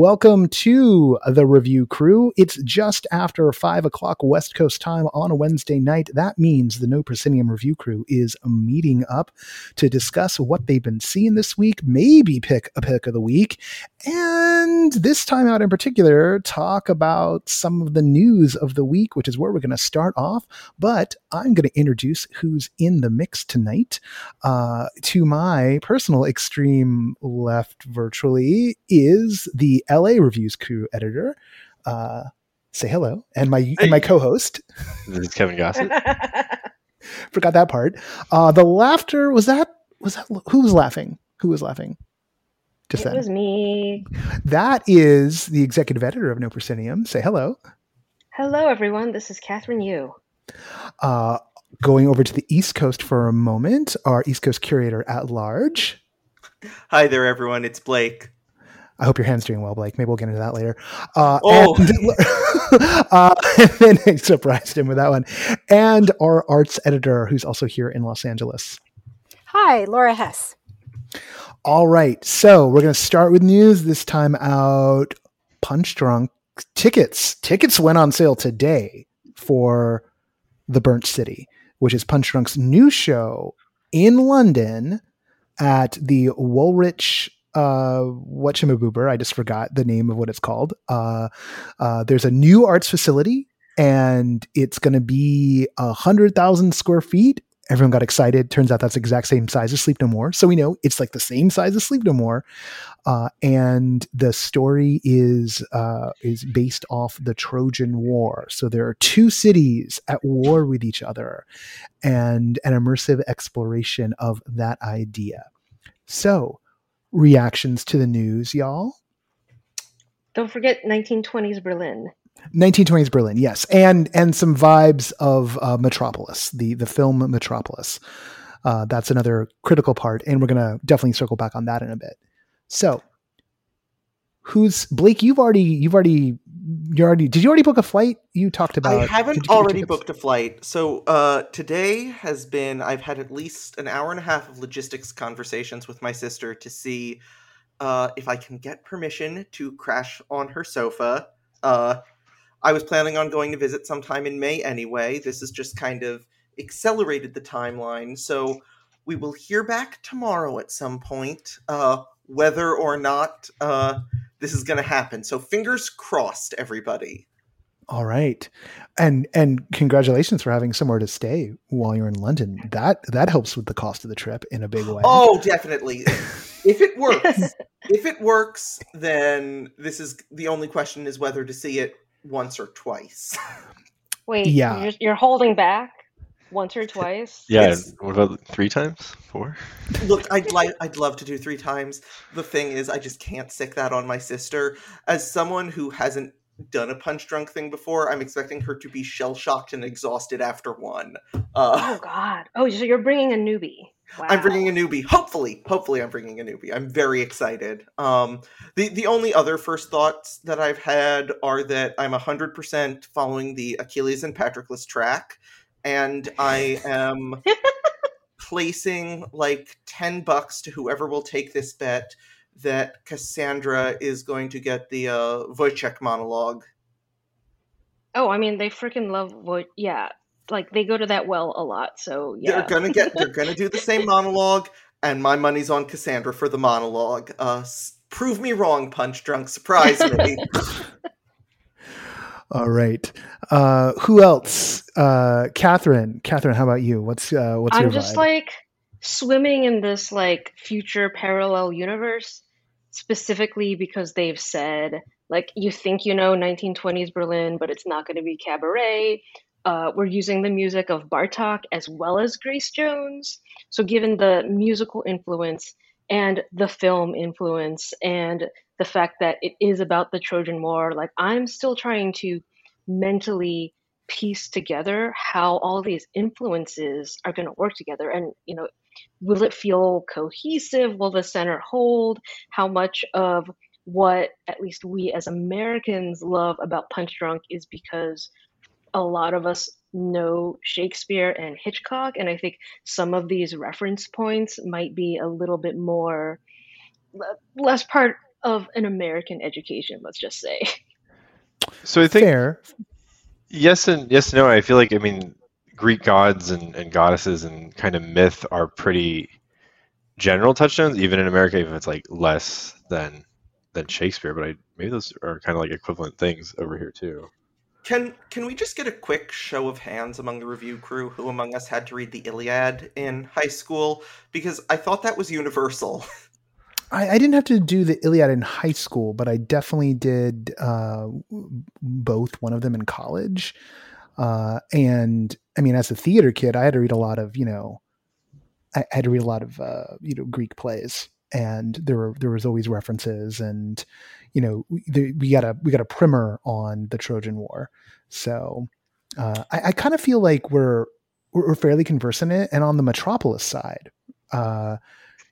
Welcome to the review crew. It's just after five o'clock West Coast time on a Wednesday night. That means the No Proscenium review crew is meeting up to discuss what they've been seeing this week, maybe pick a pick of the week, and this time out in particular, talk about some of the news of the week, which is where we're going to start off. But I'm going to introduce who's in the mix tonight. Uh, to my personal extreme left virtually is the LA Reviews crew editor. Uh, say hello, and my and my co-host. This is Kevin Gossett. Forgot that part. Uh, the laughter was that was that who was laughing? Who was laughing? Just it then. was me. That is the executive editor of No Proscenium. Say hello. Hello, everyone. This is Kathryn Yu. Uh, going over to the East Coast for a moment, our East Coast curator at large. Hi there, everyone. It's Blake. I hope your hand's doing well, Blake. Maybe we'll get into that later. Uh, oh. And, uh, and then I surprised him with that one. And our arts editor, who's also here in Los Angeles. Hi, Laura Hess. All right. So we're going to start with news this time out. Punchdrunk tickets. Tickets went on sale today for The Burnt City, which is Punchdrunk's new show in London at the Woolwich uh whatchamaboober i just forgot the name of what it's called uh uh there's a new arts facility and it's going to be a hundred thousand square feet everyone got excited. Turns out that's the exact same size as sleep no more. So we know it's like the same size as sleep no more. Uh, and the story is uh, is based off the trojan war. So there are two cities at war with each other and an immersive exploration of that idea. So reactions to the news, y'all? Don't forget 1920s Berlin. 1920s Berlin, yes, and and some vibes of uh, Metropolis, the the film Metropolis. Uh, that's another critical part, and we're gonna definitely circle back on that in a bit. So, who's Blake? You've already you've already you already did you already book a flight? You talked about. I haven't already booked a flight. So uh, today has been I've had at least an hour and a half of logistics conversations with my sister to see uh, if I can get permission to crash on her sofa. Uh, I was planning on going to visit sometime in May anyway. This has just kind of accelerated the timeline. So we will hear back tomorrow at some point uh, whether or not uh, this is going to happen. So fingers crossed, everybody. All right, and and congratulations for having somewhere to stay while you're in London. That that helps with the cost of the trip in a big way. Oh, definitely. if it works, if it works, then this is the only question is whether to see it once or twice. Wait, yeah, you're, you're holding back once or twice. Yeah, it's, what about three times? Four? Look, I'd like I'd love to do three times. The thing is I just can't sick that on my sister. As someone who hasn't done a Punchdrunk thing before, I'm expecting her to be shell shocked and exhausted after one. Uh, oh God! Oh, so you're bringing a newbie. Wow. I'm bringing a newbie. Hopefully, hopefully, I'm bringing a newbie. I'm very excited. Um, the the only other first thoughts that I've had are that I'm hundred percent following the Achilles and Patroclus track and I am placing like 10 bucks to whoever will take this bet that Cassandra is going to get the uh, Woyzeck monologue. Oh, I mean, they freaking love Woj. Yeah, like they go to that well a lot. So yeah, they're gonna get. They're gonna do the same monologue, and my money's on Cassandra for the monologue. Uh, prove me wrong, Punchdrunk. Surprise me. All right. Uh, who else? Uh, Kathryn. Kathryn, how about you? What's uh, what's I'm your just vibe? like swimming in this like future parallel universe, specifically because they've said like you think you know 1920s Berlin, but it's not going to be cabaret. Uh, we're using the music of Bartok as well as Grace Jones. So, given the musical influence and the film influence and the fact that it is about the Trojan War, like I'm still trying to mentally piece together how all these influences are going to work together. And you know will it feel cohesive? Will the center hold? How much of what at least we as americans love about Punchdrunk is because a lot of us know shakespeare and hitchcock and i think some of these reference points might be a little bit more less part of an American education. Let's just say. So I think Fair. yes and yes and no. I feel like I mean Greek gods and, and goddesses and kind of myth are pretty general touchstones, even in America, even if it's like less than than Shakespeare. But I maybe those are kind of like equivalent things over here too. Can can we just get a quick show of hands among the review crew who among us had to read the Iliad in high school? Because I thought that was universal. I, I didn't have to do the Iliad in high school, but I definitely did uh, both. One of them in college, uh, and I mean, as a theater kid, I had to read a lot of you know, I had to read a lot of uh, you know Greek plays, and there were there was always references, and you know, we, we got a we got a primer on the Trojan War, so uh, I, I kind of feel like we're we're fairly conversant in it, and on the Metropolis side, uh,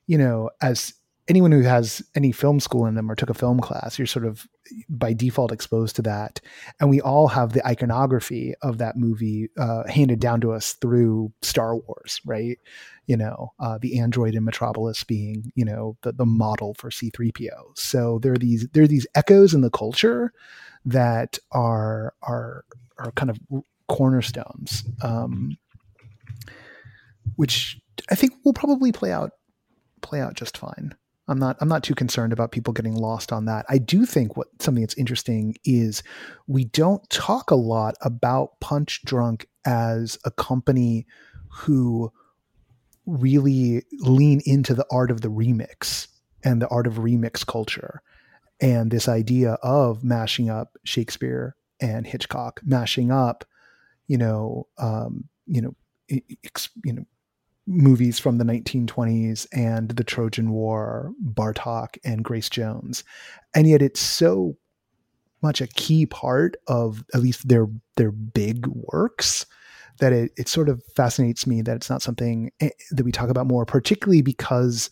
you know, as anyone who has any film school in them or took a film class, you're sort of by default exposed to that. And we all have the iconography of that movie uh, handed down to us through Star Wars, right? You know, uh, the android in Metropolis being, you know, the, the model for C3PO. So there are these there are these echoes in the culture that are are are kind of cornerstones, um, which I think will probably play out play out just fine. I'm not I'm not too concerned about people getting lost on that. I do think what something that's interesting is we don't talk a lot about Punchdrunk as a company who really lean into the art of the remix and the art of remix culture and this idea of mashing up Shakespeare and Hitchcock, mashing up, you know, um, you know, ex, you know, movies from the 1920s and the Trojan War, Bartok and Grace Jones. And yet it's so much a key part of at least their their big works that it, it sort of fascinates me that it's not something eh, that we talk about more, particularly because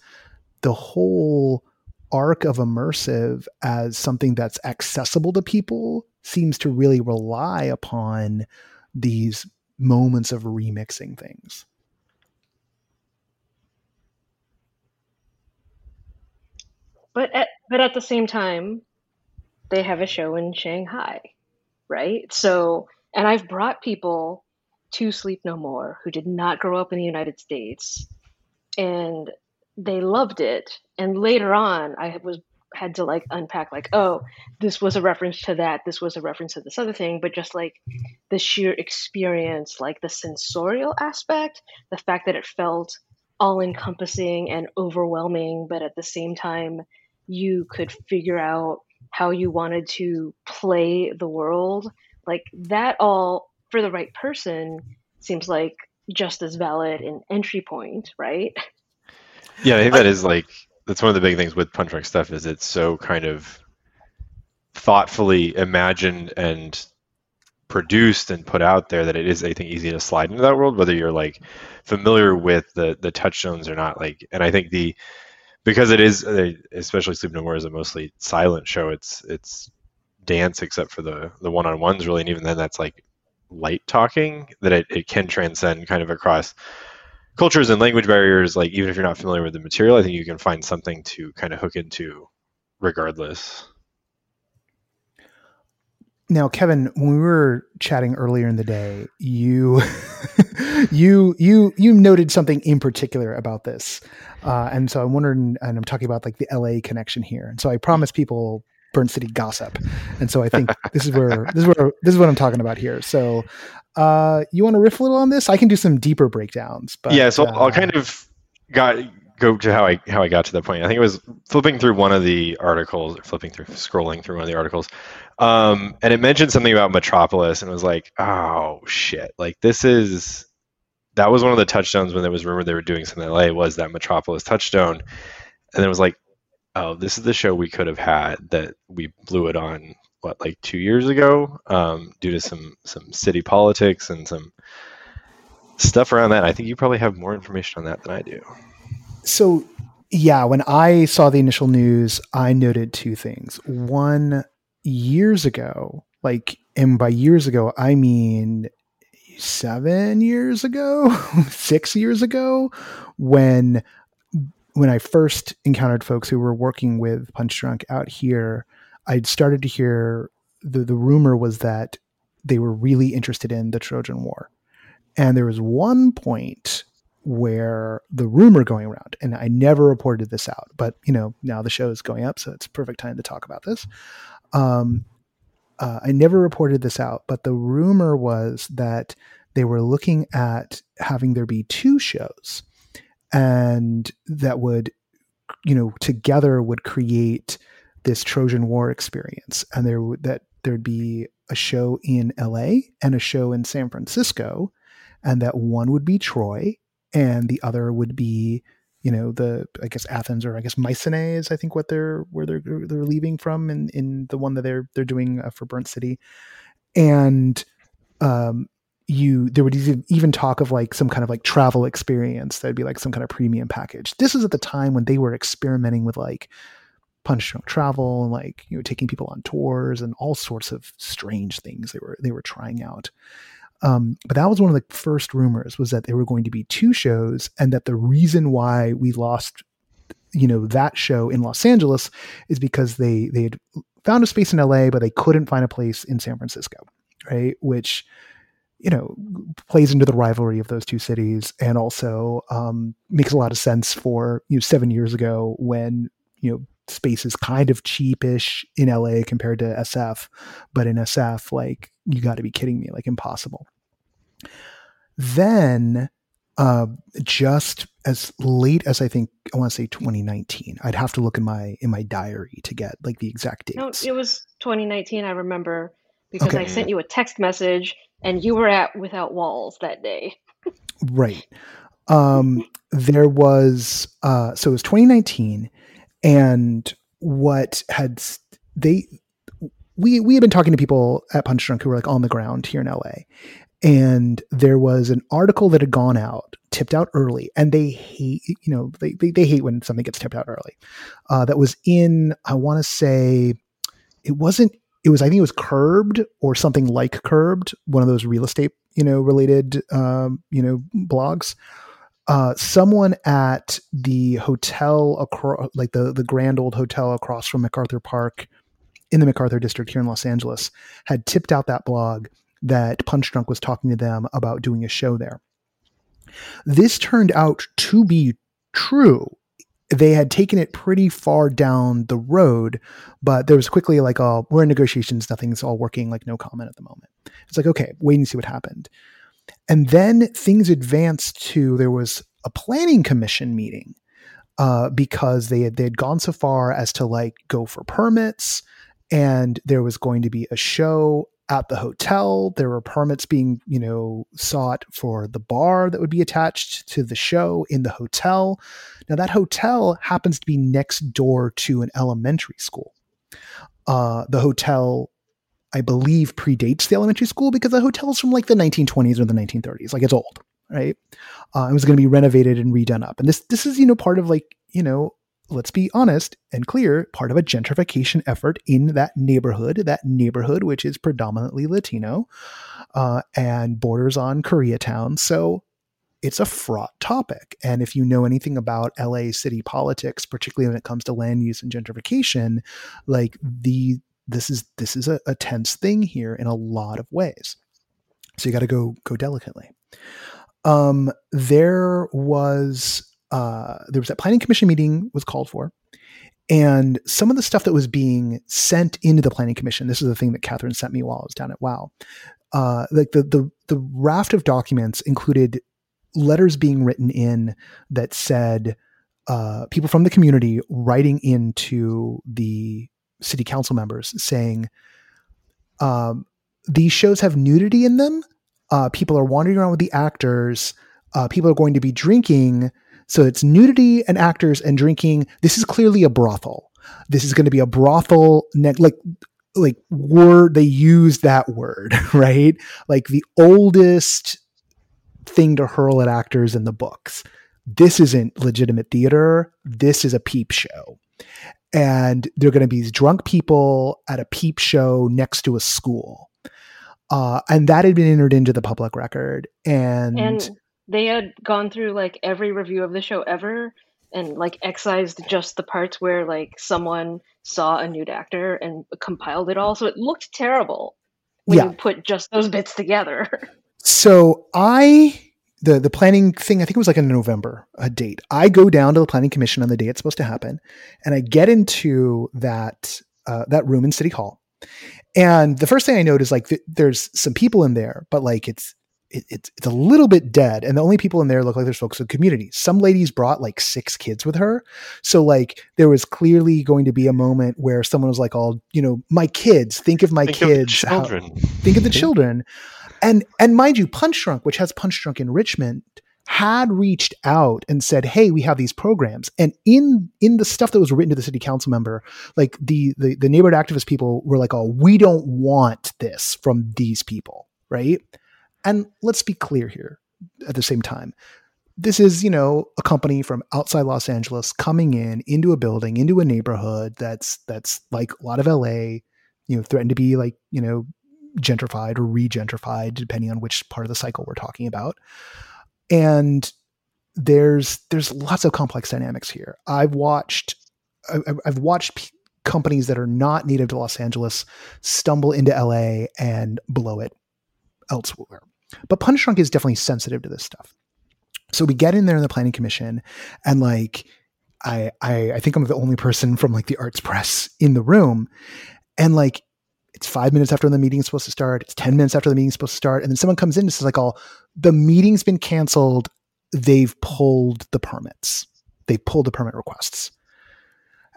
the whole arc of immersive as something that's accessible to people seems to really rely upon these moments of remixing things. But at, but at the same time, they have a show in Shanghai, right? So, and I've brought people to Sleep No More who did not grow up in the United States, and they loved it. And later on, I was had to like unpack like, oh, this was a reference to that, this was a reference to this other thing, but just like the sheer experience, like the sensorial aspect, the fact that it felt all encompassing and overwhelming, but at the same time you could figure out how you wanted to play the world. Like that all for the right person seems like just as valid an entry point right? Yeah, I think that is like that's one of the big things with Punchdrunk stuff is it's so kind of thoughtfully imagined and produced and put out there that it is I think easy to slide into that world whether you're like familiar with the the touchstones or not like and I think the because it is especially Sleep No More is a mostly silent show. It's it's dance except for the the one on ones really, and even then that's like light talking that it, it can transcend kind of across cultures and language barriers. Like even if you're not familiar with the material, I think you can find something to kind of hook into regardless. Now, Kevin, when we were chatting earlier in the day, you you you you noted something in particular about this, uh, and so I'm wondering, and I'm talking about like the LA connection here. And so I promise people Burnt City gossip, and so I think this is where this is where this is what I'm talking about here. So, uh, you want to riff a little on this? I can do some deeper breakdowns. But yeah, so uh, I'll kind of got go to how I how I got to that point. I think it was flipping through one of the articles, flipping through, scrolling through one of the articles, um, and it mentioned something about Metropolis, and it was like, oh shit, like this is that was one of the touchdowns when there was rumored they were doing something in LA was that Metropolis touchdown, and it was like, oh, this is the show we could have had that we blew it on what like two years ago um, due to some some city politics and some stuff around that. I think you probably have more information on that than I do. So, yeah, when I saw the initial news, I noted two things. One, years ago, like, and by years ago, I mean seven years ago, six years ago, when when I first encountered folks who were working with Punchdrunk out here, I'd started to hear the the rumor was that they were really interested in the Trojan War, and there was one point where the rumor going around, and I never reported this out, but you know now the show is going up, so it's a perfect time to talk about this. Um, uh, I never reported this out, but the rumor was that they were looking at having there be two shows, and that would, you know, together would create this Trojan War experience, and there that there'd be a show in L.A. and a show in San Francisco, and that one would be Troy and the other would be you know the I guess Athens or I guess Mycenae is I think what they're where they're they're leaving from in in the one that they're they're doing uh, for Burnt City, and um you there would even talk of like some kind of like travel experience that'd be like some kind of premium package. This is at the time when they were experimenting with like Punchdrunk travel and like you know taking people on tours and all sorts of strange things they were they were trying out. Um, but that was one of the first rumors was that there were going to be two shows, and that the reason why we lost, you know, that show in Los Angeles is because they they had found a space in LA, but they couldn't find a place in San Francisco, right? Which you know plays into the rivalry of those two cities, and also um, makes a lot of sense for you know seven years ago when you know space is kind of cheapish in LA compared to SF, but in SF, like you got to be kidding me, like impossible. Then, uh, just as late as I think I want to say 2019, I'd have to look in my in my diary to get like the exact date. No, it was 2019. I remember because okay. I sent you a text message and you were at Without Walls that day. right. Um, there was uh, so it was 2019, and what had they we we had been talking to people at Punchdrunk who were like on the ground here in LA, and there was an article that had gone out tipped out early and they hate you know they, they, they hate when something gets tipped out early uh, that was in i want to say it wasn't it was i think it was curbed or something like curbed one of those real estate you know related um, you know blogs uh, someone at the hotel across like the the grand old hotel across from macarthur park in the macarthur district here in los angeles had tipped out that blog that Punchdrunk was talking to them about doing a show there. This turned out to be true. They had taken it pretty far down the road, but there was quickly like, oh, we're in negotiations, nothing's all working, like no comment at the moment. It's like, okay, wait and see what happened. And then things advanced to there was a planning commission meeting uh, because they had they had gone so far as to like go for permits, and there was going to be a show at the hotel. There were permits being, you know, sought for the bar that would be attached to the show in the hotel. Now that hotel happens to be next door to an elementary school. Uh, the hotel, I believe, predates the elementary school because the hotel is from like the 1920s or the 1930s. Like it's old, right? Uh, it was going to be renovated and redone up. And this this is you know part of like you know let's be honest and clear, part of a gentrification effort in that neighborhood, that neighborhood which is predominantly Latino uh, and borders on Koreatown. So it's a fraught topic. And if you know anything about LA city politics, particularly when it comes to land use and gentrification, like the this is this is a, a tense thing here in a lot of ways. So you got to go go delicately. Um, there was uh, there was that planning commission meeting was called for, and some of the stuff that was being sent into the planning commission. This is the thing that Kathryn sent me while I was down at Wow. Uh, like the the the raft of documents included letters being written in that said uh, people from the community writing into the city council members saying um, these shows have nudity in them. Uh, people are wandering around with the actors. Uh, people are going to be drinking. So it's nudity and actors and drinking. This is clearly a brothel. This is going to be a brothel. Ne- like like word they use that word right like the oldest thing to hurl at actors in the books this isn't legitimate theater this is a peep show and they're going to be these drunk people at a peep show next to a school uh, and that had been entered into the public record and, and they had gone through like every review of the show ever and like excised just the parts where like someone saw a nude actor and compiled it all, so it looked terrible when Yeah. you put just those bits together. So I the the planning thing, I think it was like in November, a date. I go down to the planning commission on the day it's supposed to happen, and I get into that uh, that room in City Hall. And the first thing I note is like, th- there's some people in there, but like it's it, it's it's a little bit dead, and the only people in there look like there's folks with community. Some ladies brought like six kids with her, so like there was clearly going to be a moment where someone was like, "All you know, my kids. Think of my Think kids. of how- children. think of the children and and mind you Punchdrunk which has Punchdrunk enrichment had reached out and said hey we have these programs. And in in the stuff that was written to the city council member like the the, the neighborhood activist people were like oh we don't want this from these people right? And let's be clear here at the same time. This is you know a company from outside los angeles coming in into a building into a neighborhood that's that's like a lot of la you know threatened to be like you know gentrified or regentrified depending on which part of the cycle we're talking about. And there's there's lots of complex dynamics here. I've watched I've, watched p- companies that are not native to los angeles stumble into la and blow it elsewhere. But Punchdrunk is definitely sensitive to this stuff. So we get in there in the planning commission and like I, I i think i'm the only person from like the arts press in the room. And like it's five minutes after the meeting's supposed to start it's 10 minutes after the meeting's supposed to start and then someone comes in and says like all the meeting's been canceled they've pulled the permits. They pulled the permit requests.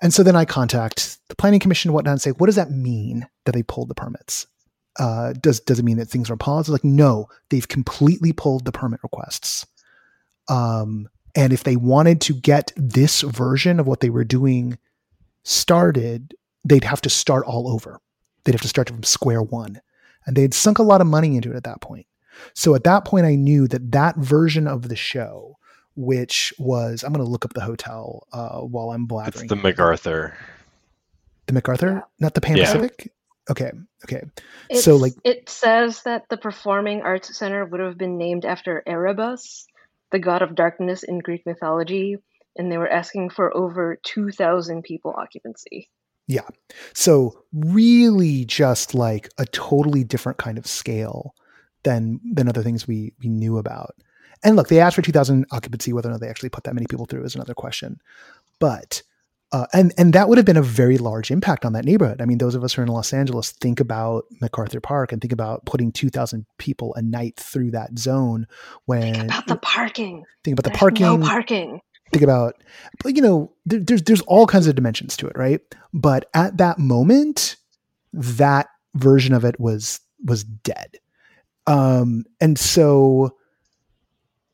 And so then i contact the planning commission and whatnot and say what does that mean that they pulled the permits? Uh, does does it mean that things are paused like no they've completely pulled the permit requests. Um, and if they wanted to get this version of what they were doing started they'd have to start all over they'd have to start from square one and they'd sunk a lot of money into it at that point so at that point i knew that that version of the show which was i'm going to look up the hotel uh, while i'm It's blathering the MacArthur. the macarthur Yeah. not the pan Yeah. pacific okay okay It's, So, like- it says that the Performing Arts Center would have been named after Erebus, the god of darkness in Greek mythology, and they were asking for over 2,000 people occupancy. So really just like a totally different kind of scale than than other things we we knew about and look they asked for 2000 occupancy whether or not they actually put that many people through is another question but uh, and and that would have been a very large impact on that neighborhood. I mean, those of us who are in Los Angeles think about MacArthur Park and think about putting two thousand people a night through that zone. When Think about the parking. think about the parking, No parking. Think about but you know there, there's there's all kinds of dimensions to it right? But at that moment that version of it was was dead. Um and so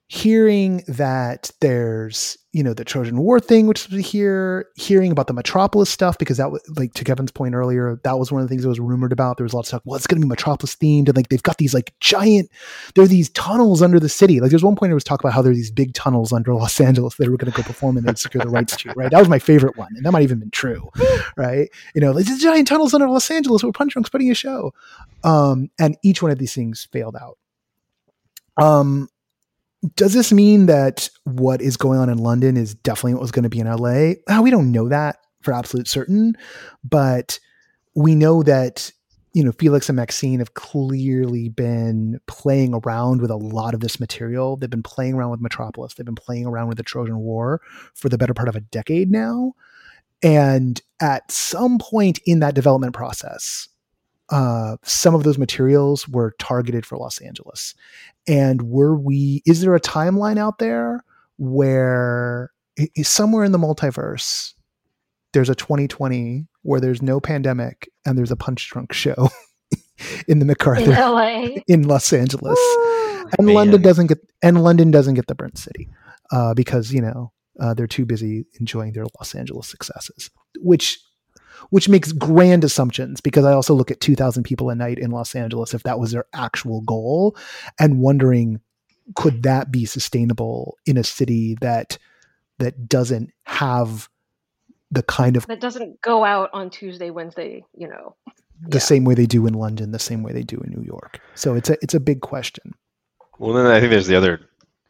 hearing that there's you know the trojan war thing which was here hearing about the metropolis stuff because that was like to kevin's point earlier that was one of the things that was rumored about. There was a lot of talk well it's going to be metropolis themed and like they've got these like giant there are these tunnels under the city. Like there's one point it was talk about how there are these big tunnels under los angeles that they were going to go perform and they'd secure the rights to right? That was my favorite one and that might even been true right? You know like, there's giant tunnels under los angeles where Punchdrunk's putting a show. Um and each one of these things failed out. Um does this mean that what is going on in London is definitely what was going to be in LA? Uh, we don't know that for absolute certain, but we know that you know Felix and Maxine have clearly been playing around with a lot of this material. They've been playing around with Metropolis. They've been playing around with the Trojan War for the better part of a decade now. And at some point in that development process, uh, some of those materials were targeted for Los Angeles. And were we, is there a timeline out there where somewhere in the multiverse, there's a 2020 where there's no pandemic and there's a Punchdrunk show in the In MacArthur LA. in Los Angeles. Woo! And Man. London doesn't get, and London doesn't get the burnt city uh, because, you know, uh, they're too busy enjoying their Los Angeles successes, which which makes grand assumptions because I also look at 2,000 people a night in Los Angeles if that was their actual goal and wondering could that be sustainable in a city that that doesn't have the kind of That doesn't go out on Tuesday, Wednesday, you know. the Yeah. same way they do in London, the same way they do in New York. So it's a it's a big question. Well, then I think there's the other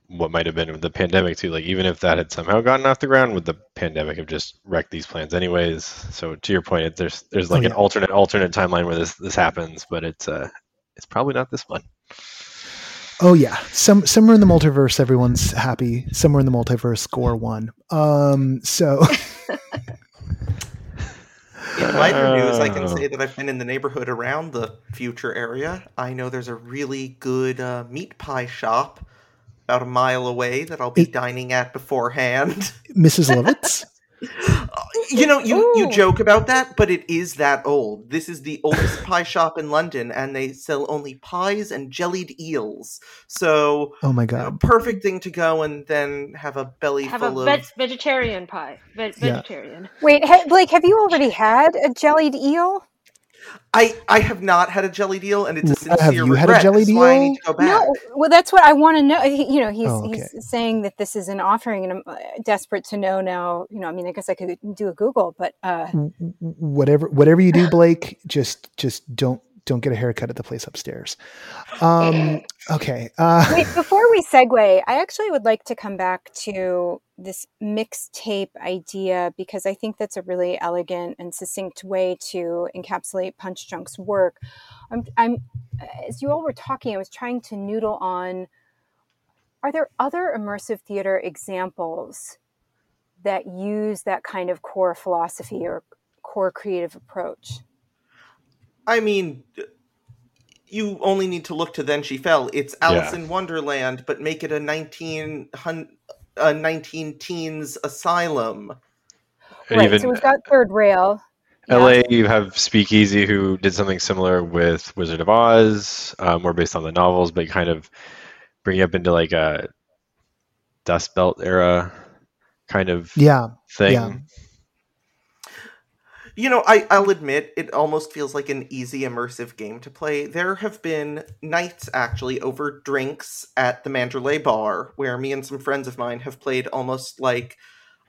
what might have been with the pandemic too. Like even if that had somehow gotten off the ground, would the pandemic have just wrecked these plans anyways? So to your point, there's there's like Oh, an alternate alternate timeline where this this happens, but it's uh it's probably not this one. Oh yeah, some somewhere in the multiverse, everyone's happy. Somewhere in the multiverse, score one. Um, so In lighter news, I can Oh. say that I've been in the neighborhood around the future area. I know there's a really good uh, meat pie shop about a mile away that I'll be It- dining at beforehand. Mrs. Lovett's, you know, you, you joke about that, but it is that old. This is the oldest pie shop in London, and they sell only pies and jellied eels. So, oh my a god, perfect thing to go and then have a belly Have a full veg- of. vegetarian pie. Ve- Yeah. vegetarian. Wait, ha- Blake, have you already had a jellied eel? I I have not had a jellied eel, and it's a sincere Have sincere you had a jellied eel? That's why I need to go back. No. Well, that's what I want to know. He, you know, he's Oh, okay. he's saying that this is an offering, and I'm uh, desperate to know now. You know, I mean, I guess I could do a Google, but uh, W- w- whatever whatever you do, Blake, just just don't don't get a haircut at the place upstairs. Um, okay. Uh, Wait, before we segue, I actually would like to come back to this mixtape idea because I think that's a really elegant and succinct way to encapsulate Punchdrunk's work. I'm, I'm, as you all were talking, I was trying to noodle on are there other immersive theater examples that use that kind of core philosophy or core creative approach? I mean, you only need to look to Then She Fell. It's Alice Yeah. in Wonderland, but make it a 19, a 19 teens asylum. And right. even so we've got Third Rail. Yeah. LA, you have Speakeasy, who did something similar with Wizard of Oz, uh, more based on the novels, but kind of bring it up into like a Dust Belt era kind of yeah. thing. Yeah. You know, I, I'll admit it almost feels like an easy immersive game to play. There have been nights actually over drinks at the Mandalay Bar where me and some friends of mine have played almost like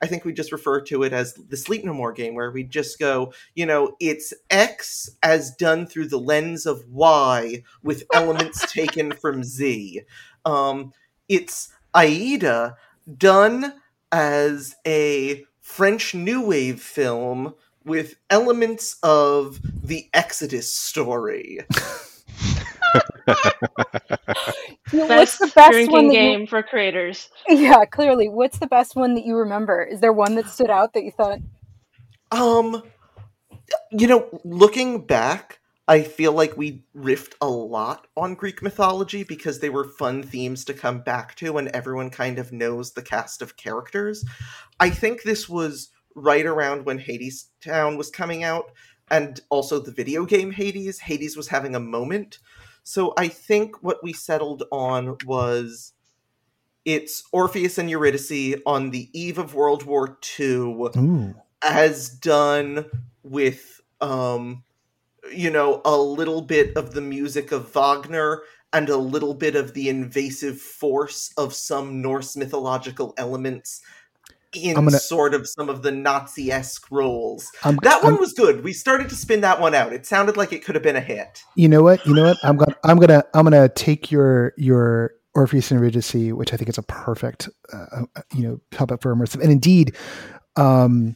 I think we just refer to it as the Sleep No More game, where we just go, you know, it's X as done through the lens of Y with elements taken from Z. Um, it's Aida done as a French New Wave film with elements of the Exodus story. What's Best, the best drinking one that you game for creators. Yeah, clearly. What's the best one that you remember? Is there one that stood out that you thought, Um, you know, looking back, I feel like we riffed a lot on Greek mythology because they were fun themes to come back to, and everyone kind of knows the cast of characters. I think this was right around when Hades Town was coming out, and also the video game Hades. Hades was having a moment. So I think what we settled on was it's Orpheus and Eurydice on the eve of World War II Ooh. as done with um you know a little bit of the music of Wagner and a little bit of the invasive force of some Norse mythological elements in gonna- sort of some of the Nazi-esque roles. I'm, That one I'm- was good. We started to spin that one out. It sounded like it could have been a hit. you know what? You know what? I'm gonna I'm gonna I'm gonna take your your Orpheus and Eurydice, which I think is a perfect uh, uh, you know puppet for immersive. And indeed, um,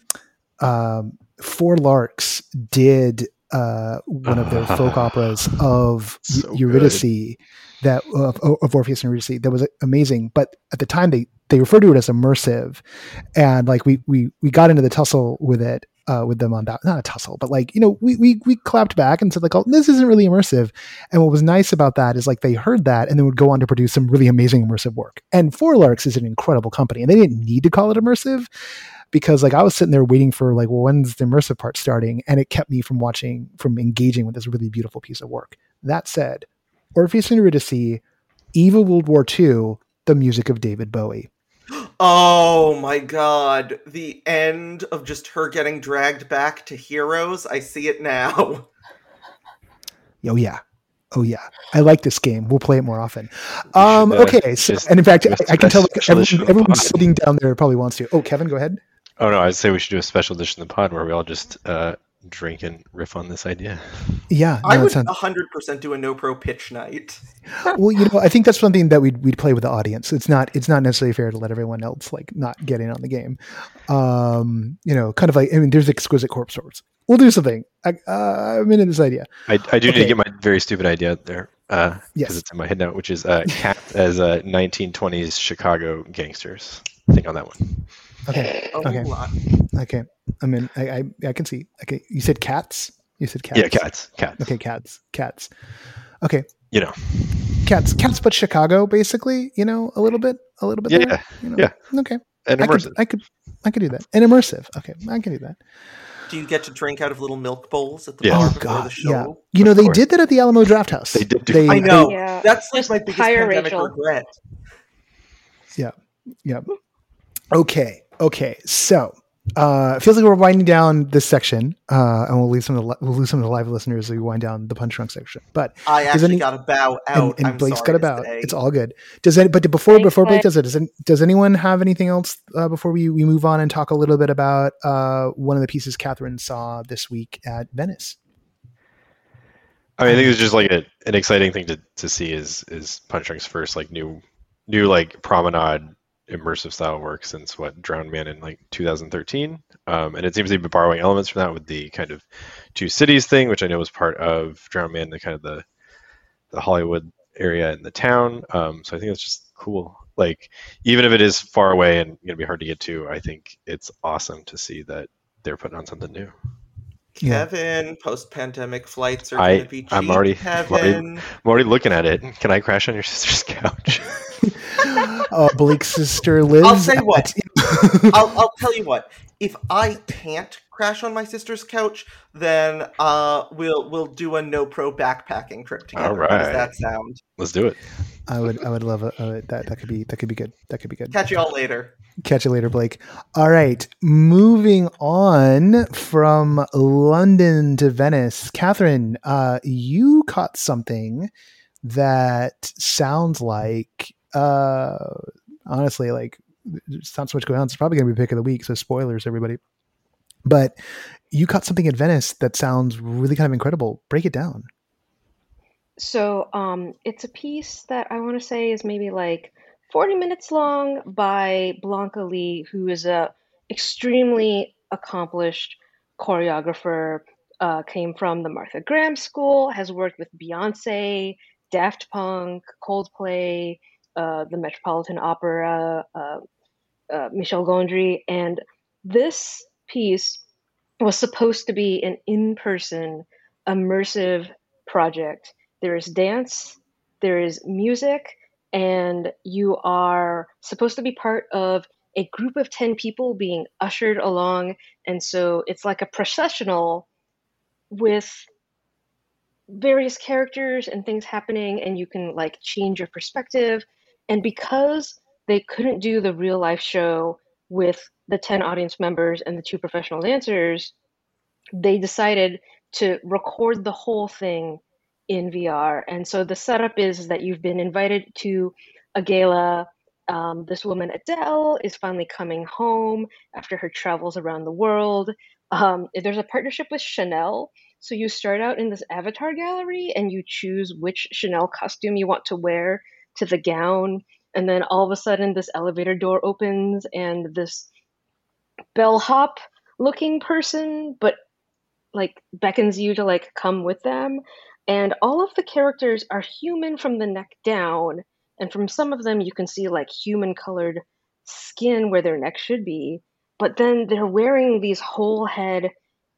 um, Four Larks did uh, one of their folk operas of So Eurydice that of, of Orpheus and Eurydice that was amazing. But at the time, they they refer to it as immersive, and like we we we got into the tussle with it. Uh, with them on that, not a tussle, but like you know, we we we clapped back and said like, "Oh, this isn't really immersive." And what was nice about that is like they heard that and then would go on to produce some really amazing immersive work. And Four Larks is an incredible company, and they didn't need to call it immersive because like I was sitting there waiting for like, well, when's the immersive part starting? And it kept me from watching, from engaging with this really beautiful piece of work. That said, Orpheus and Eurydice, of World War II, the music of David Bowie. Oh my god, the end of just her getting dragged back to heroes. I see it now. Oh yeah. Oh yeah, I like this game. We'll play it more often. Um, should, uh, okay, so, just and in fact, I, a I, I can tell like, everyone, of everyone sitting down there probably wants to. Oh, Kevin, go ahead. Oh no, I'd say we should do a special edition of the pod where we all just uh, drink and riff on this idea. Yeah, I would it 100% do a no pro pitch night. well, you know, I think that's something that we'd we'd play with the audience. It's not it's not necessarily fair to let everyone else like not get in on the game. Um, you know, kind of like I mean, there's exquisite corpse swords. We'll do something. I, uh, I'm into this idea. I, I do need to get my very stupid idea out there because Yes. it's in my head now, which is uh, cat as uh, 1920s Chicago gangsters. Think on that one. Okay, Okay. okay. I mean, I I, I can see. Okay, you said cats. You said cats. Yeah, cats, cats. Okay, cats, cats. Okay, You know, cats, cats, but Chicago, basically. You know, a little bit, a little bit. Yeah, there, you know? yeah. Okay, and I could, immersive. I could, I could do that. And immersive. Okay, I can do that. Do you get to drink out of little milk bowls at the Yeah. bar Oh before God, the show? yeah. You know, they course. did that at the Alamo Drafthouse. They did do- They, I know. Yeah. That's like Just my biggest pandemic Rachel. regret. Yeah. Yeah. Okay. Okay. So uh, it feels like we're winding down this section, uh, and we'll leave some of the li- we'll lose some of the live listeners as we wind down the Punchdrunk section. But I Does actually any- got to bow and, out. and I'm Blake's sorry got to bow. say. it's all good. Does any, but before Thanks, before Blake Blake. does it, does, any- does anyone have anything else uh, before we, we move on and talk a little bit about uh, one of the pieces Kathryn saw this week at Venice? I mean, I think it's just like a, an exciting thing to, to see is is Punchdrunk's first like new new like promenade immersive style work since what Drowned Man in like 2013, um, and it seems to be borrowing elements from that with the kind of two cities thing, which I know was part of Drowned Man, the kind of the the Hollywood area and the town. Um, so I think it's just cool. Like even if it is far away and to be hard to get to, I think it's awesome to see that they're putting on something new. Yeah. Kevin, post-pandemic flights are I- going to be cheap. I'm already- I'm already- Kevin. I'm already looking at it. Can I crash on your sister's couch? uh, Blake's sister lives. I'll say what. I'll, I'll tell you what. If I can't crash on my sister's couch, then uh, we'll we'll do a no pro backpacking trip together. All How does that sound? Let's do it. I would I would love it. Uh, that that could be that could be good. That could be good. Catch you all later. Catch you later, Blake. All right, moving on from London to Venice. Kathryn, uh, you caught something that sounds like, uh, honestly, like there's not so much going on. It's probably going to be pick of the week, so spoilers, everybody. But you caught something at Venice that sounds really kind of incredible. Break it down. So um, it's a piece that I want to say is maybe like 40 minutes long by Blanca Li, who is a extremely accomplished choreographer. Uh, came from the Martha Graham School, has worked with Beyonce, Daft Punk, Coldplay, uh, the Metropolitan Opera, uh, uh, Michel Gondry, and this piece was supposed to be an in-person immersive project there is dance, there is music, and you are supposed to be part of a group of 10 people being ushered along. And so it's like a processional with various characters and things happening, and you can like change your perspective. And because they couldn't do the real life show with the 10 audience members and the two professional dancers, they decided to record the whole thing in VR. And so the setup is that you've been invited to a gala. Um, this woman, Adele, is finally coming home after her travels around the world. Um, there's a partnership with Chanel. So you start out in this avatar gallery and you choose which Chanel costume you want to wear to the gown. And then all of a sudden, this elevator door opens and this bellhop looking person, but like beckons you to like come with them and all of the characters are human from the neck down. And from some of them you can see like human colored skin where their neck should be. But then they're wearing these whole head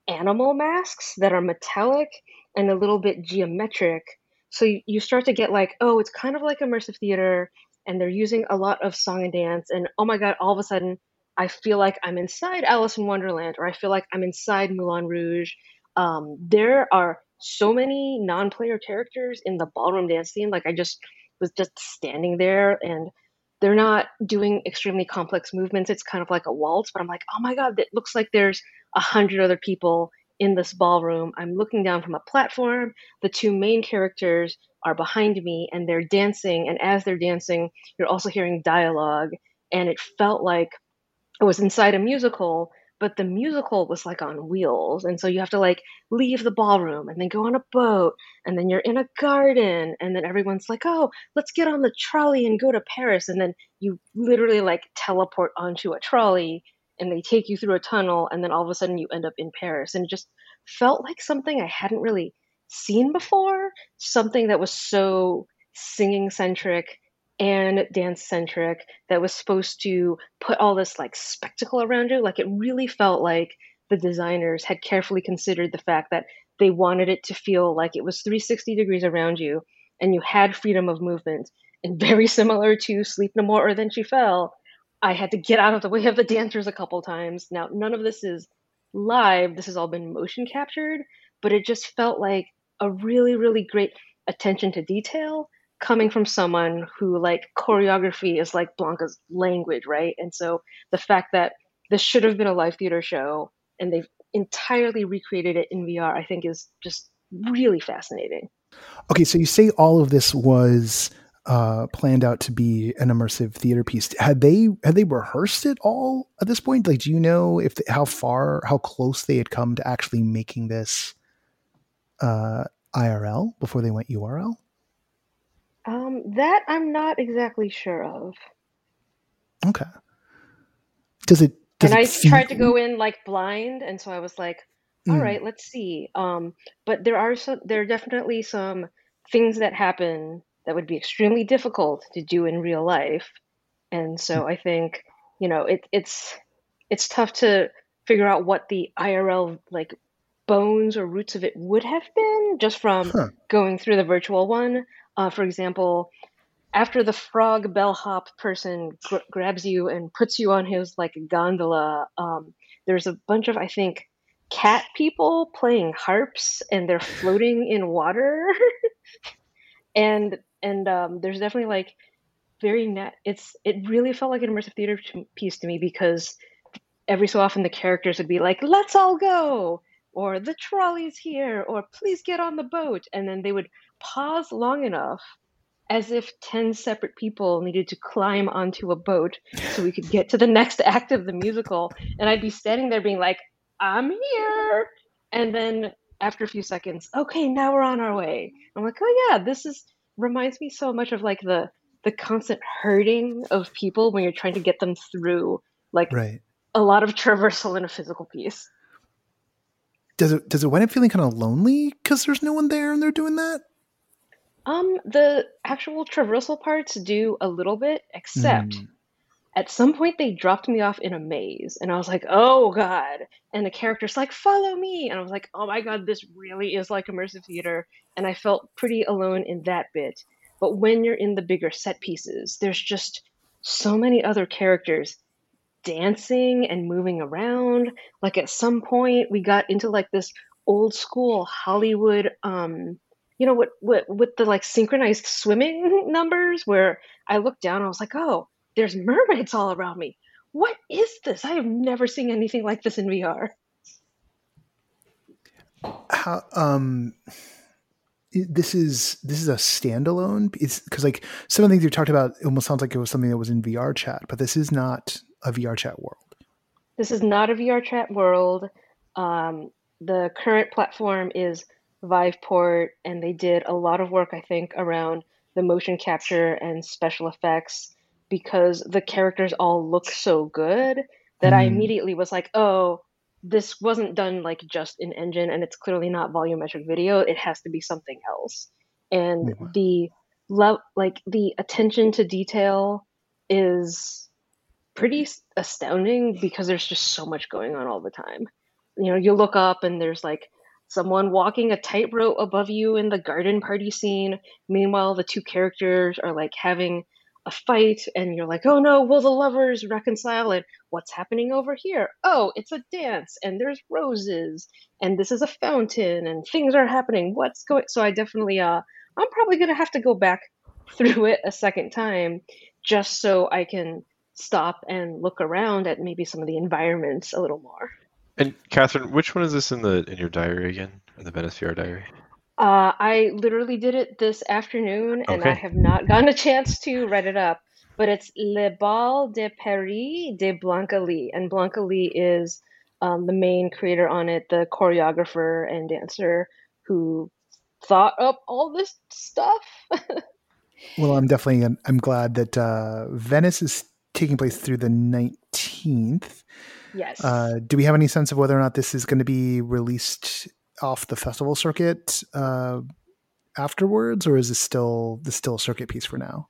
animal masks that are metallic and a little bit geometric. So you, start to get like oh it's kind of like immersive theater and they're using a lot of song and dance. And oh my god all of a sudden i feel like i'm inside alice in wonderland or i feel like i'm inside moulin rouge. Um, there are so many non-player characters in the ballroom dance scene like i just was just standing there and they're not doing extremely complex movements. It's kind of like a waltz but i'm like oh my god it looks like there's a hundred other people in this ballroom. I'm looking down from a platform. The two main characters are behind me and they're dancing and as they're dancing you're also hearing dialogue and it felt like i was inside a musical but the musical was like on wheels and so you have to like leave the ballroom and then go on a boat and then you're in a garden and then everyone's like oh let's get on the trolley and go to paris and then you literally like teleport onto a trolley and they take you through a tunnel and then all of a sudden you end up in paris and it just felt like something i hadn't really seen before something that was so singing centric and dance centric that was supposed to put all this like spectacle around you. Like it really felt like the designers had carefully considered the fact that they wanted it to feel like it was 360 degrees around you and you had freedom of movement. And very similar to Sleep No More or Then She Fell, I had to get out of the way of the dancers a couple times. Now, none of this is live, this has all been motion captured, but it just felt like a really, really great attention to detail coming from someone who like choreography is like Blanca's language, right? And so the fact that this should have been a live theater show and they've entirely recreated it in VR, I think is just really fascinating. Okay, so you say all of this was uh, planned out to be an immersive theater piece. Had they had they rehearsed it all at this point? Like, do you know if how far, how close they had come to actually making this uh, IRL before they went URL? Um, that I'm not exactly sure of. Okay. Does it? Does and it I feel- tried to go in like blind, and so I was like, "All Mm. right, let's see." Um, but there are some, there are definitely some things that happen that would be extremely difficult to do in real life, and so I think you know it, it's it's tough to figure out what the IRL like bones or roots of it would have been just from Huh. going through the virtual one. Uh, for example, after the frog bellhop person gr- grabs you and puts you on his like gondola, um, there's a bunch of I think cat people playing harps and they're floating in water, and and um, there's definitely like very net. It's it really felt like an immersive theater t- piece to me because every so often the characters would be like, "Let's all go." Or the trolley's here, or please get on the boat. And then they would pause long enough as if 10 separate people needed to climb onto a boat so we could get to the next act of the musical. And I'd be standing there being like, I'm here. And then after a few seconds, okay, now we're on our way. I'm like, oh yeah, this is reminds me so much of like the the constant herding of people when you're trying to get them through like Right. a lot of traversal in a physical piece. Does it does it wind up feeling kind of lonely because there's no one there and they're doing that? Um, the actual traversal parts do a little bit, except Mm. at some point they dropped me off in a maze, and I was like, "Oh God!" And the character's like, "Follow me," and I was like, "Oh my God, this really is like immersive theater," and I felt pretty alone in that bit. But when you're in the bigger set pieces, there's just so many other characters dancing and moving around. Like at some point, we got into like this old school Hollywood, um, you know, what what with the like synchronized swimming numbers, where I looked down, I was like, oh, there's mermaids all around me. What is this? I have never seen anything like this in VR. How um this is this is a standalone it's because like some of the things you talked about it almost sounds like it was something that was in VR chat, but this is not a VR chat world. This is not a VR chat world. Um, the current platform is Viveport, and they did a lot of work, I think, around the motion capture and special effects because the characters all look so good that I Mm. immediately was like, oh, this wasn't done like just in engine, and it's clearly not volumetric video. It has to be something else. And Wow. the love, like the attention to detail, is pretty astounding because there's just so much going on all the time. You know, you look up and there's like someone walking a tightrope above you in the garden party scene. Meanwhile, the two characters are like having a fight, and you're like, oh no, will the lovers reconcile? And what's happening over here? Oh, it's a dance, and there's roses, and this is a fountain, and things are happening. What's going? So I definitely, uh, I'm probably gonna have to go back through it a second time just so I can stop and look around at maybe some of the environments a little more. And Kathryn, which one is this in the in your diary again? In the Venice VR diary? Uh, I literally did it this afternoon, and I have not gotten a chance to write it up. But it's Le Bal de Paris de Blanca Li, and Blanca Li is um, the main creator on it, the choreographer and dancer who thought up all this stuff. well, I'm definitely I'm glad that uh, Venice is taking place through the 19th. Yes. Uh, do we have any sense of whether or not this is going to be released off the festival circuit uh, afterwards, or is this still this still a circuit piece for now?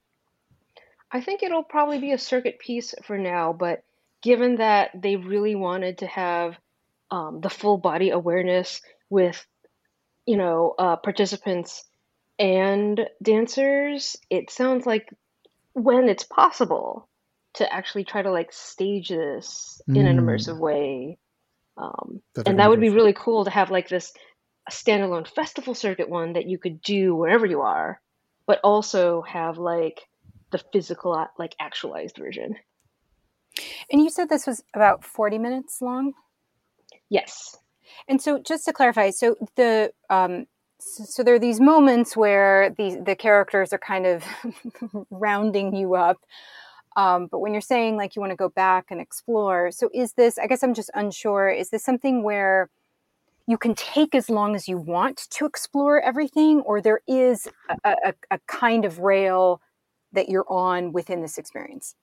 I think it'll probably be a circuit piece for now, but given that they really wanted to have um, the full body awareness with, you know, uh, participants and dancers, it sounds like when it's possible to actually try to like stage this in an Mm. immersive way. Um, and that would be really cool to have like this standalone festival circuit one that you could do wherever you are, but also have like the physical, uh, like actualized version. And you said this was about 40 minutes long? Yes. And so, just to clarify, so the um, so, so there are these moments where the the characters are kind of rounding you up. Um, but when you're saying like you want to go back and explore, so is this? I guess I'm just unsure. Is this something where you can take as long as you want to explore everything, or there is a, a, a kind of rail that you're on within this experience?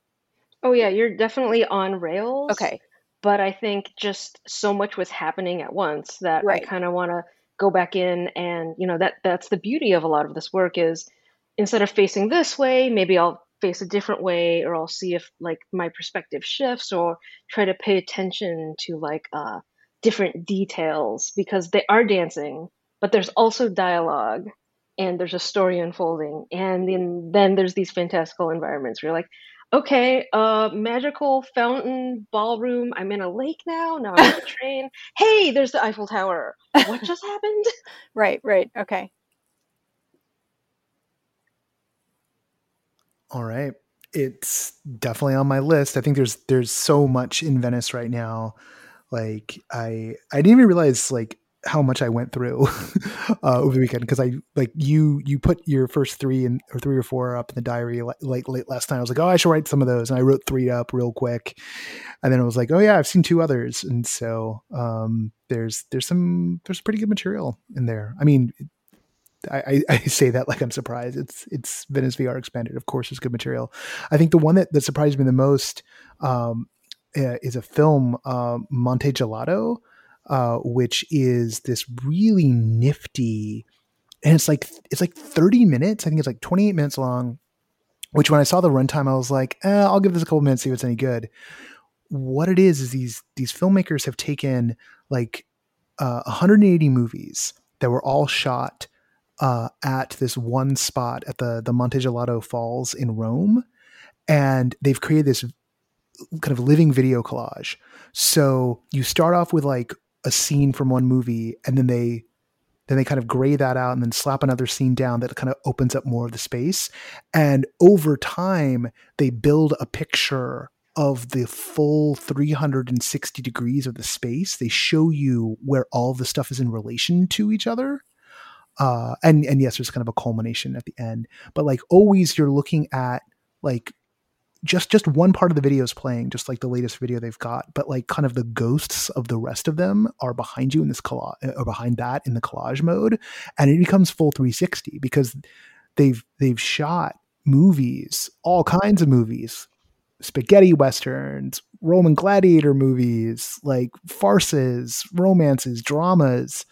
Oh yeah, you're definitely on rails. Okay, But I think just so much was happening at once that Right. I kind of want to go back in and you know that that's the beauty of a lot of this work is instead of facing this way, maybe I'll face a different way or I'll see if like my perspective shifts or try to pay attention to like uh different details because they are dancing, but there's also dialogue and there's a story unfolding and then then there's these fantastical environments where you're like okay, uh, magical fountain ballroom. I'm in a lake now. Now I'm on a train. Hey, there's the Eiffel Tower. What just happened? right, right, okay. All right. It's definitely on my list. I think there's there's so much in Venice right now. Like I I didn't even realize like how much I went through uh, over the weekend because I like you you put your first three and or three or four up in the diary like late, last night. I was like, oh, I should write some of those, and I wrote three up real quick, and then I was like, oh yeah, I've seen two others, and so um, there's there's some there's pretty good material in there. I mean, I, I, say that like I'm surprised. It's it's Venice VR expanded. Of course, it's good material. I think the one that, that surprised me the most um, uh, is a film, uh, Monte Gelato, uh, which is this really nifty, and it's like it's like 30 minutes. I think it's like 28 minutes long. Which when I saw the runtime, I was like, eh, I'll give this a couple minutes, see if it's any good. What it is is these these filmmakers have taken like uh, 180 movies that were all shot uh, at this one spot at the the Monte Gelato Falls in Rome, and they've created this kind of living video collage. So you start off with like a scene from one movie, and then they then they kind of gray that out and then slap another scene down that kind of opens up more of the space. And over time, they build a picture of the full 360 degrees of the space. They show you where all the stuff is in relation to each other uh, and and yes, there's kind of a culmination at the end, but like always, you're looking at like just just one part of the video is playing, just like the latest video they've got, but like kind of the ghosts of the rest of them are behind you in this collage or behind that in the collage mode, and it becomes full 360 because they've they've shot movies, all kinds of movies, spaghetti westerns, Roman gladiator movies, like farces, romances, dramas,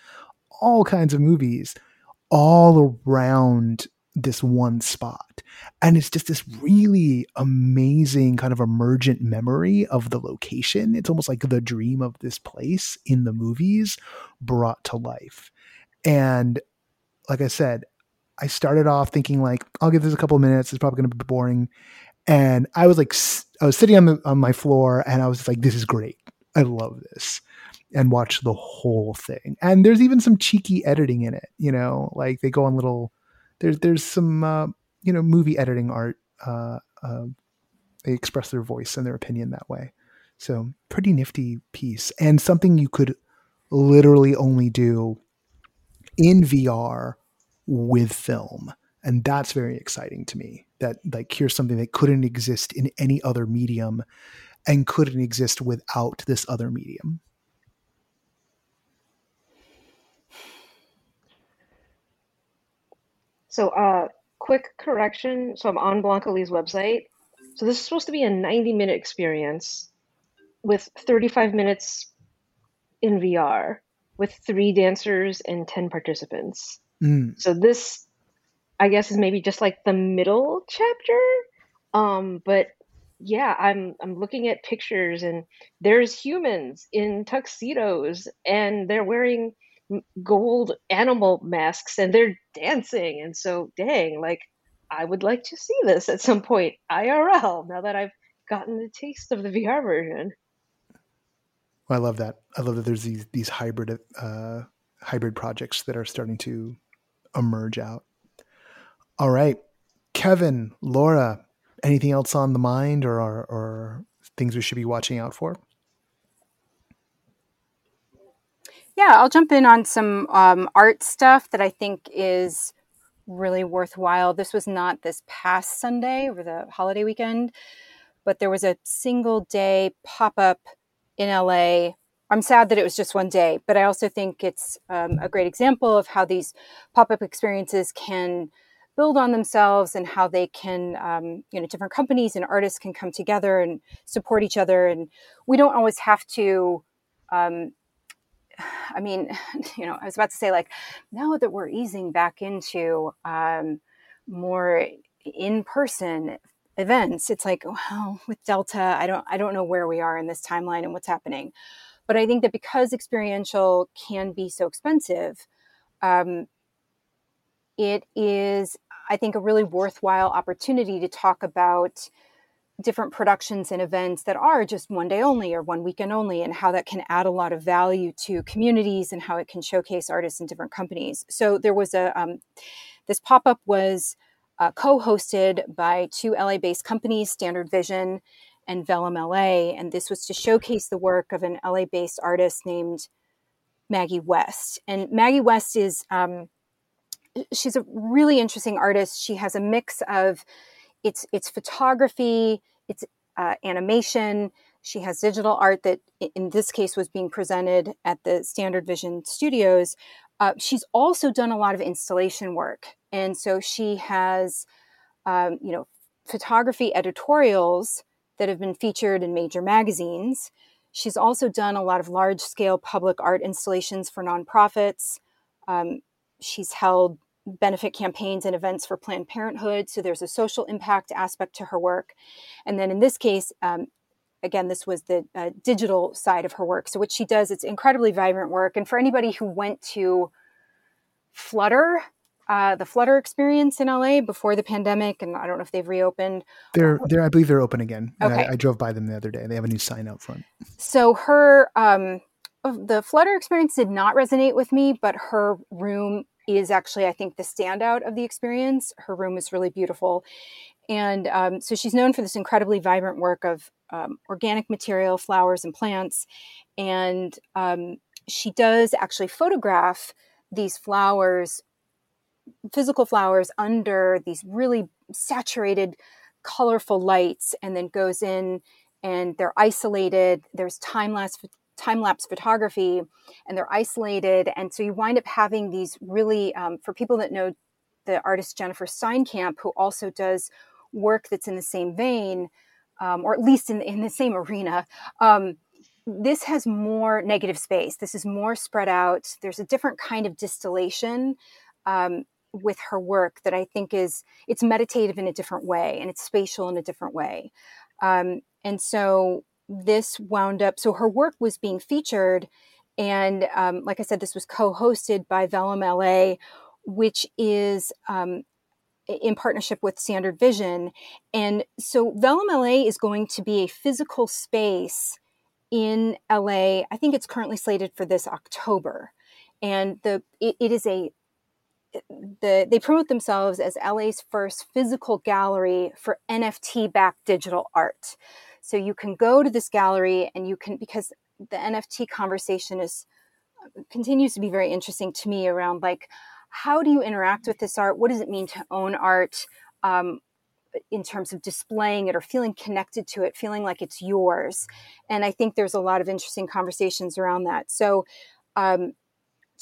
all kinds of movies all around this one spot. And it's just this really amazing kind of emergent memory of the location. It's almost like the dream of this place in the movies brought to life. And like I said, I started off thinking like, I'll give this a couple of minutes. It's probably going to be boring. And I was like, I was sitting on the on my floor, and I was like, this is great. I love this and watch the whole thing. And there's even some cheeky editing in it, you know, like they go on little there's there's some uh, you know movie editing art. Uh, uh, they express their voice and their opinion that way. So pretty nifty piece and something you could literally only do in VR with film. And that's very exciting to me. That like here's something that couldn't exist in any other medium and couldn't exist without this other medium. So, uh, quick correction. So I'm on Blanca Li's website. So this is supposed to be a 90 minute experience with 35 minutes in VR with three dancers and 10 participants. Mm. So this, I guess, is maybe just like the middle chapter. Um, but yeah, I'm I'm looking at pictures and there's humans in tuxedos and they're wearing gold animal masks and they're dancing and so dang like I would like to see this at some point IRL now that I've gotten the taste of the VR version. I love that. I love that there's these these hybrid uh, hybrid projects that are starting to emerge out. All right, Kevin, Laura, anything else on the mind or or, or things we should be watching out for? Yeah, I'll jump in on some um, art stuff that I think is really worthwhile. This was not this past Sunday over the holiday weekend, but there was a single day pop up in LA. I'm sad that it was just one day, but I also think it's um, a great example of how these pop up experiences can build on themselves and how they can, um, you know, different companies and artists can come together and support each other. And we don't always have to. Um, I mean, you know, I was about to say, like, now that we're easing back into um, more in person events it's like well with delta i don't i don't know where we are in this timeline and what's happening. But i think that because experiential can be so expensive um, it is i think a really worthwhile opportunity to talk about different productions and events that are just one day only or one weekend only and how that can add a lot of value to communities and how it can showcase artists in different companies so there was a um, this pop-up was uh, co-hosted by two LA-based companies, Standard Vision and Vellum LA, and this was to showcase the work of an LA-based artist named Maggie West. And Maggie West is um, she's a really interesting artist. She has a mix of it's it's photography, it's uh, animation. She has digital art that, in this case, was being presented at the Standard Vision Studios. Uh, she's also done a lot of installation work, and so she has, um, you know, photography editorials that have been featured in major magazines. She's also done a lot of large scale public art installations for nonprofits. Um, she's held benefit campaigns and events for Planned Parenthood. So there's a social impact aspect to her work. And then in this case, um, again, this was the uh, digital side of her work. So what she does, it's incredibly vibrant work. And for anybody who went to Flutter, uh, the Flutter experience in LA before the pandemic, and I don't know if they've reopened. They're, they're I believe they're open again. Okay. I, I drove by them the other day. They have a new sign out front. So her, um, the Flutter experience did not resonate with me, but her room is actually, I think, the standout of the experience. Her room is really beautiful. And um, so she's known for this incredibly vibrant work of um, organic material, flowers, and plants. And um, she does actually photograph these flowers, physical flowers, under these really saturated, colorful lights, and then goes in and they're isolated. There's time lapse time lapse photography, and they're isolated, and so you wind up having these really um, for people that know the artist Jennifer Steinkamp, who also does work that's in the same vein, um, or at least in, in the same arena. Um, this has more negative space. This is more spread out. There's a different kind of distillation um, with her work that I think is it's meditative in a different way and it's spatial in a different way. Um, and so this wound up. So her work was being featured, and um, like I said, this was co-hosted by Vellum LA, which is um, in partnership with Standard Vision. And so Vellum LA is going to be a physical space in LA. I think it's currently slated for this October. And the it, it is a the they promote themselves as LA's first physical gallery for NFT backed digital art. So you can go to this gallery and you can because the NFT conversation is continues to be very interesting to me around like how do you interact with this art? What does it mean to own art? Um, in terms of displaying it or feeling connected to it, feeling like it's yours. And I think there's a lot of interesting conversations around that. So, um,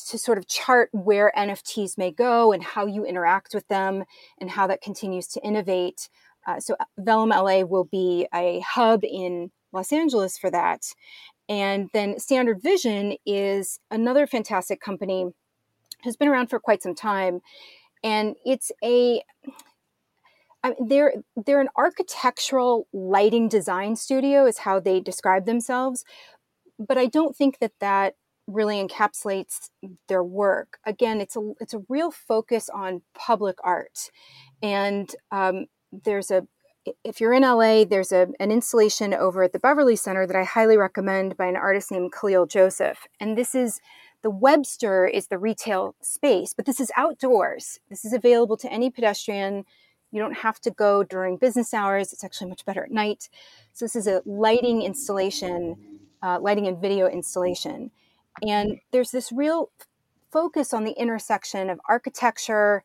to sort of chart where NFTs may go and how you interact with them and how that continues to innovate. Uh, so Vellum LA will be a hub in Los Angeles for that. And then Standard Vision is another fantastic company who's been around for quite some time. And it's a I mean, they're they're an architectural lighting design studio is how they describe themselves, but I don't think that that really encapsulates their work. Again, it's a it's a real focus on public art, and um, there's a if you're in LA, there's a, an installation over at the Beverly Center that I highly recommend by an artist named Kahlil Joseph. And this is the Webster is the retail space, but this is outdoors. This is available to any pedestrian. You don't have to go during business hours. It's actually much better at night. So this is a lighting installation, uh, lighting and video installation. And there's this real focus on the intersection of architecture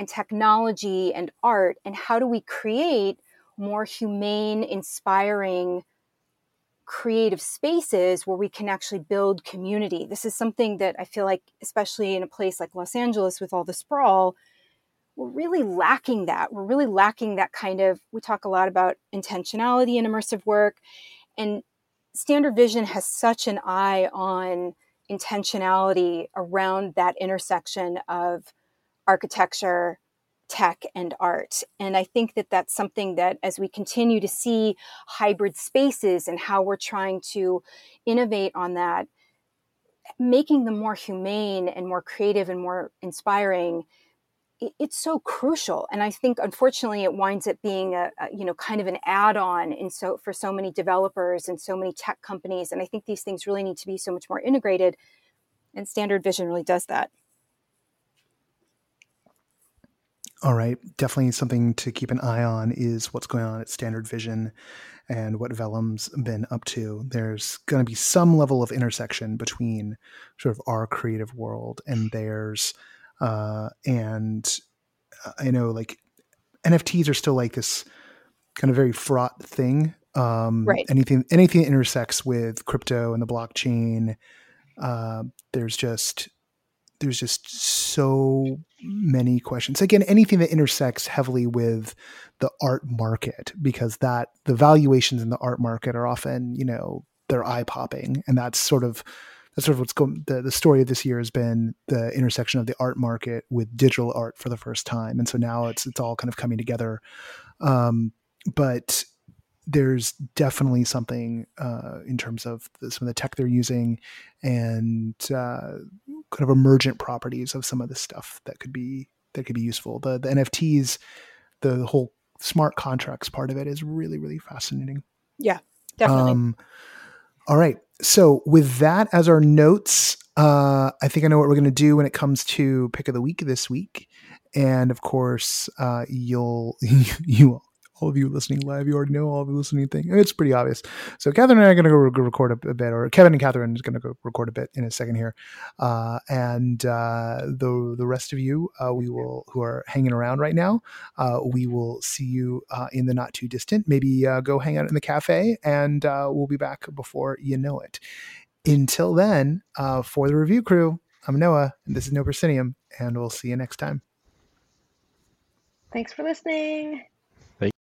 and technology and art and how do we create more humane, inspiring, creative spaces where we can actually build community. This is something that I feel like, especially in a place like Los Angeles with all the sprawl, we're really lacking that. We're really lacking that kind of, we talk a lot about intentionality in immersive work. And Standard Vision has such an eye on intentionality around that intersection of architecture, tech and art. And I think that that's something that as we continue to see hybrid spaces and how we're trying to innovate on that, making them more humane and more creative and more inspiring it's so crucial. And i think unfortunately it winds up being a, a, you know kind of an add-on in so for so many developers and so many tech companies. And i think these things really need to be so much more integrated and standard vision really does that All right. Definitely something to keep an eye on is what's going on at Standard Vision and what Vellum's been up to. There's going to be some level of intersection between sort of our creative world and theirs. Uh, and I know like NFTs are still like this kind of very fraught thing. Um, right. Anything, anything that intersects with crypto and the blockchain, uh, there's just there's just so many questions. Again, anything that intersects heavily with the art market, because that the valuations in the art market are often, you know, they're eye popping, and that's sort of that's sort of what's going. The, the story of this year has been the intersection of the art market with digital art for the first time, and so now it's it's all kind of coming together. Um, but there's definitely something uh, in terms of the, some of the tech they're using and uh, kind of emergent properties of some of this stuff that could be that could be useful. The the NFTs, the whole smart contracts part of it is really really fascinating. Yeah, definitely. Um, all right. So with that as our notes, uh, I think I know what we're going to do when it comes to pick of the week this week, and of course, uh, you'll you all of you listening live, you already know all of listening thing. It's pretty obvious. So Kathryn and I are going to go record a, a, bit, or Kevin and Kathryn is going to go record a bit in a second here, uh, and uh, the the rest of you, uh, we will who are hanging around right now, uh, we will see you uh, in the not too distant. Maybe uh, go hang out in the cafe, and we'll be back before you know it. Until then, for the review crew, I'm Noah, and this is No Proscenium, and we'll see you next time. Thanks for listening.